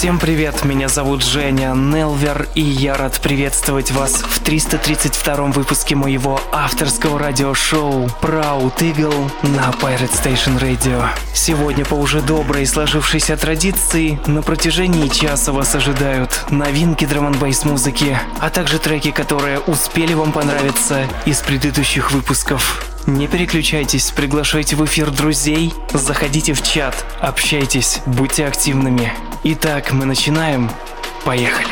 Всем привет, меня зовут Женя Нелвер, и я рад приветствовать вас в 332-м выпуске моего авторского радиошоу Proud Eagle на Pirate Station Radio. Сегодня по уже доброй сложившейся традиции на протяжении часа вас ожидают новинки драм н музыки, а также треки, которые успели вам понравиться из предыдущих выпусков. Не переключайтесь, приглашайте в эфир друзей, заходите в чат, общайтесь, будьте активными. Итак, мы начинаем. Поехали.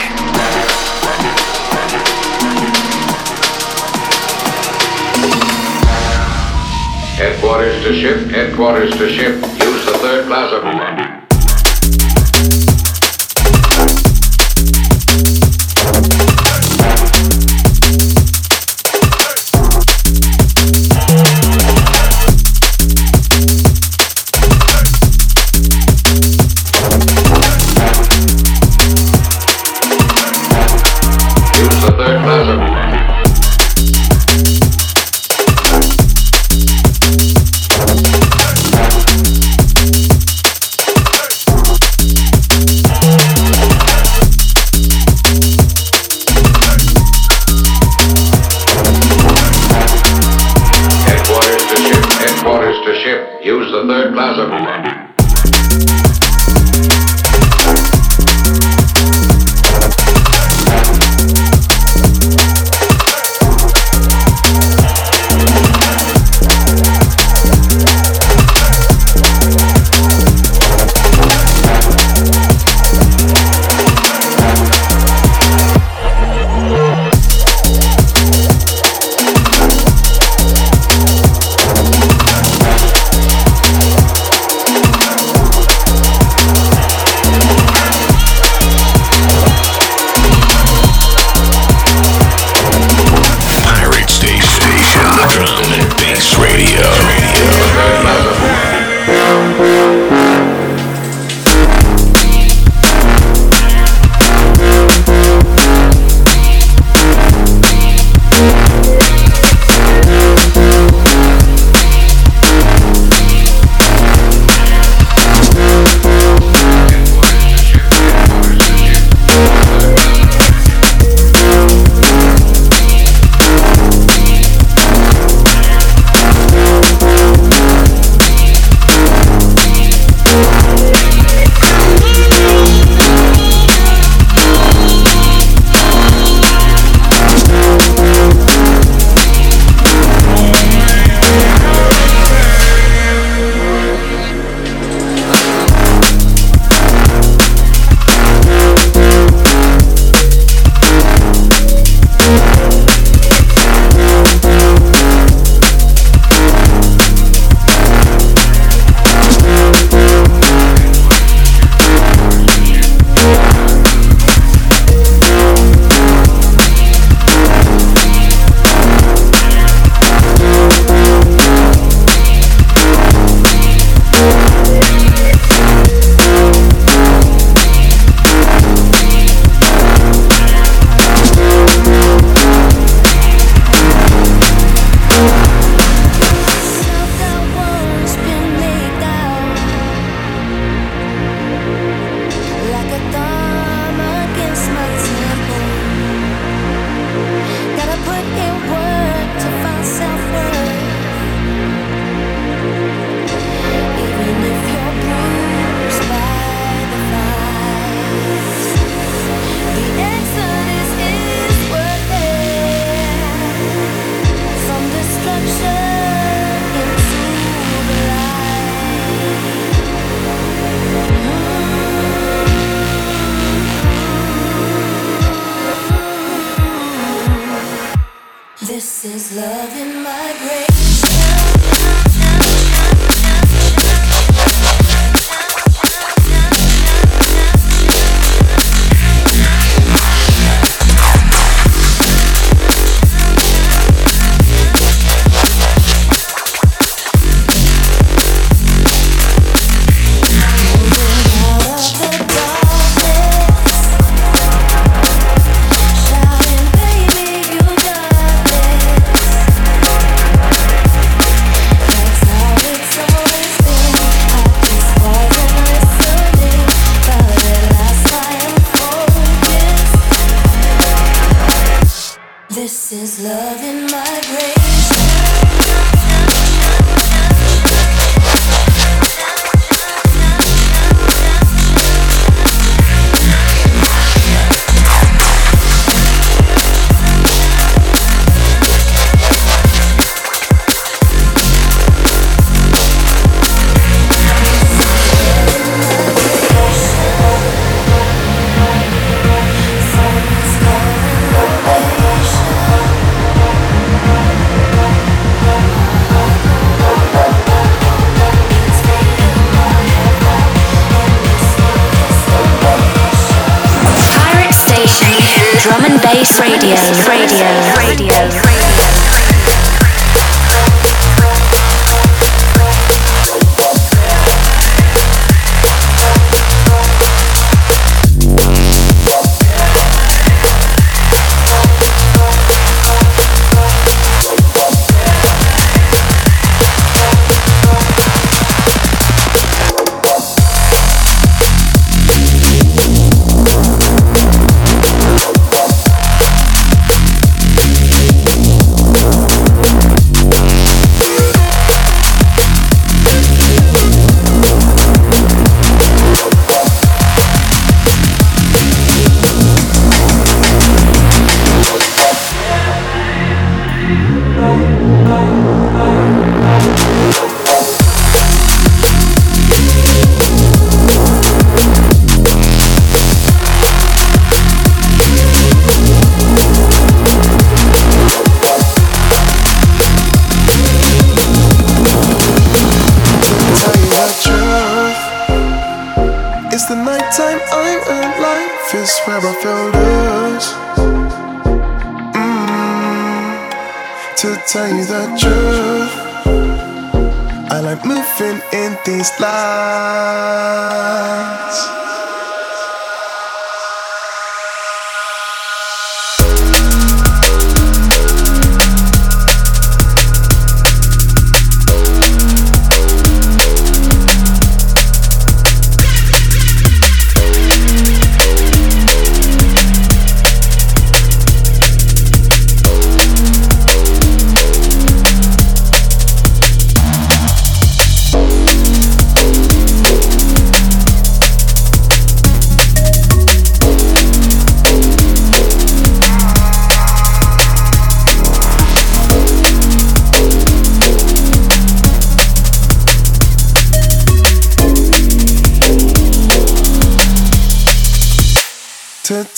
Headquarters to ship, headquarters to ship. Use the third class of...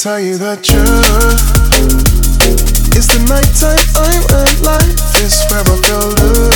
tell you the truth. It's the night time I'm alive. It's where I feel loose.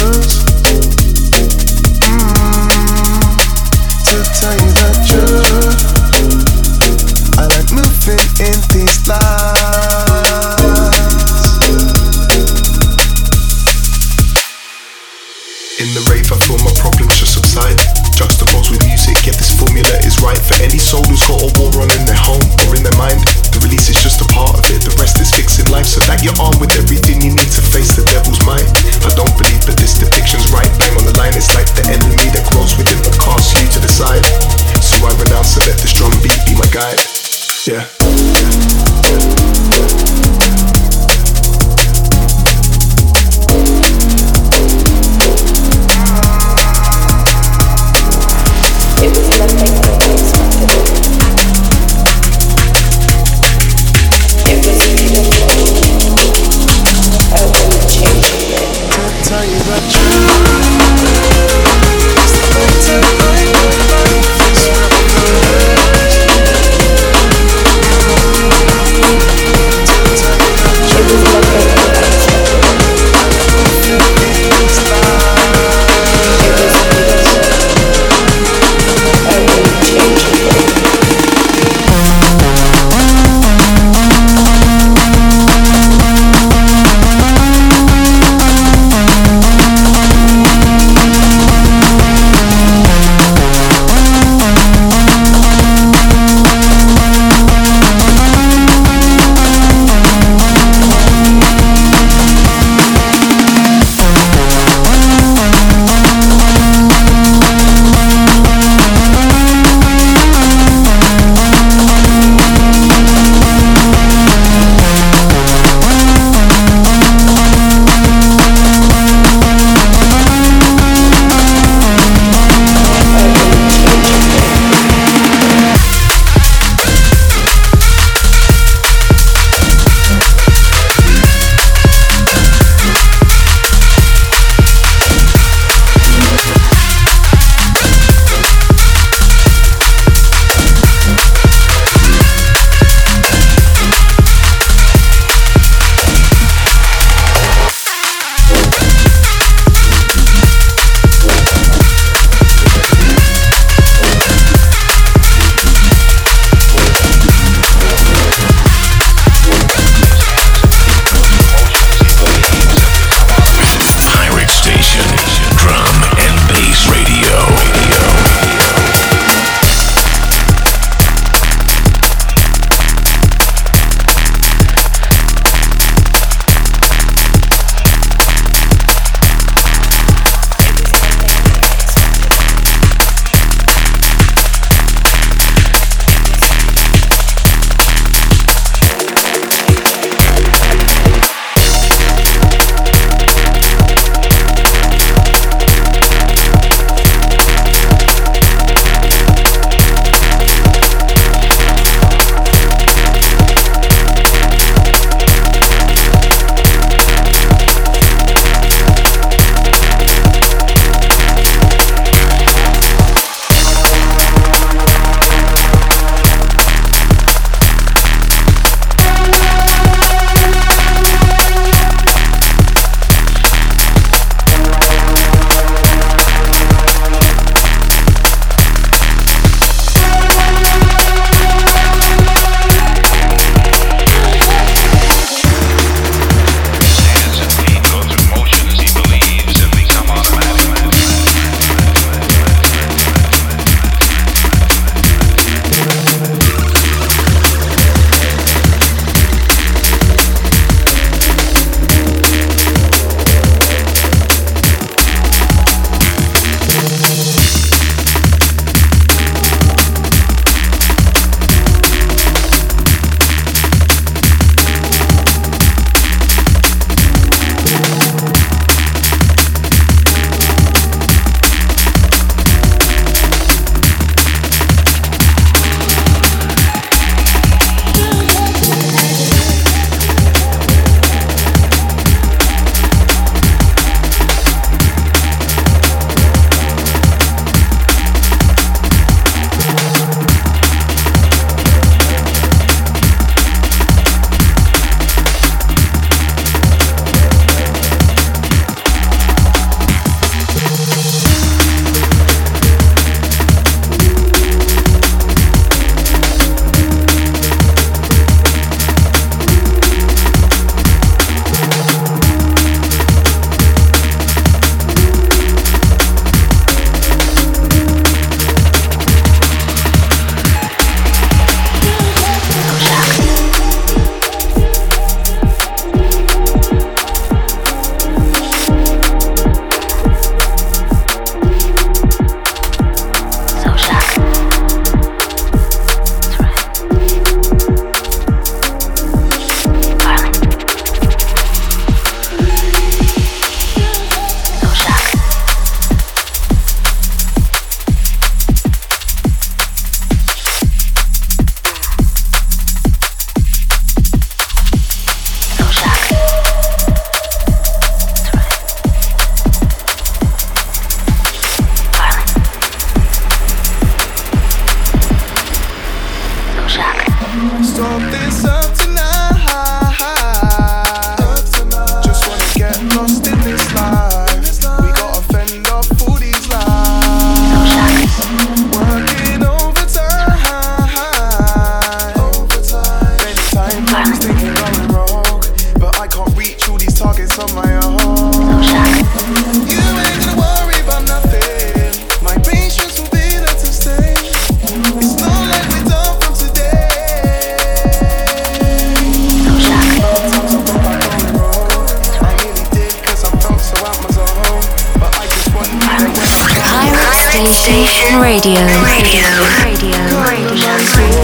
Station Radio. Radio. Radio. Radio. Radio.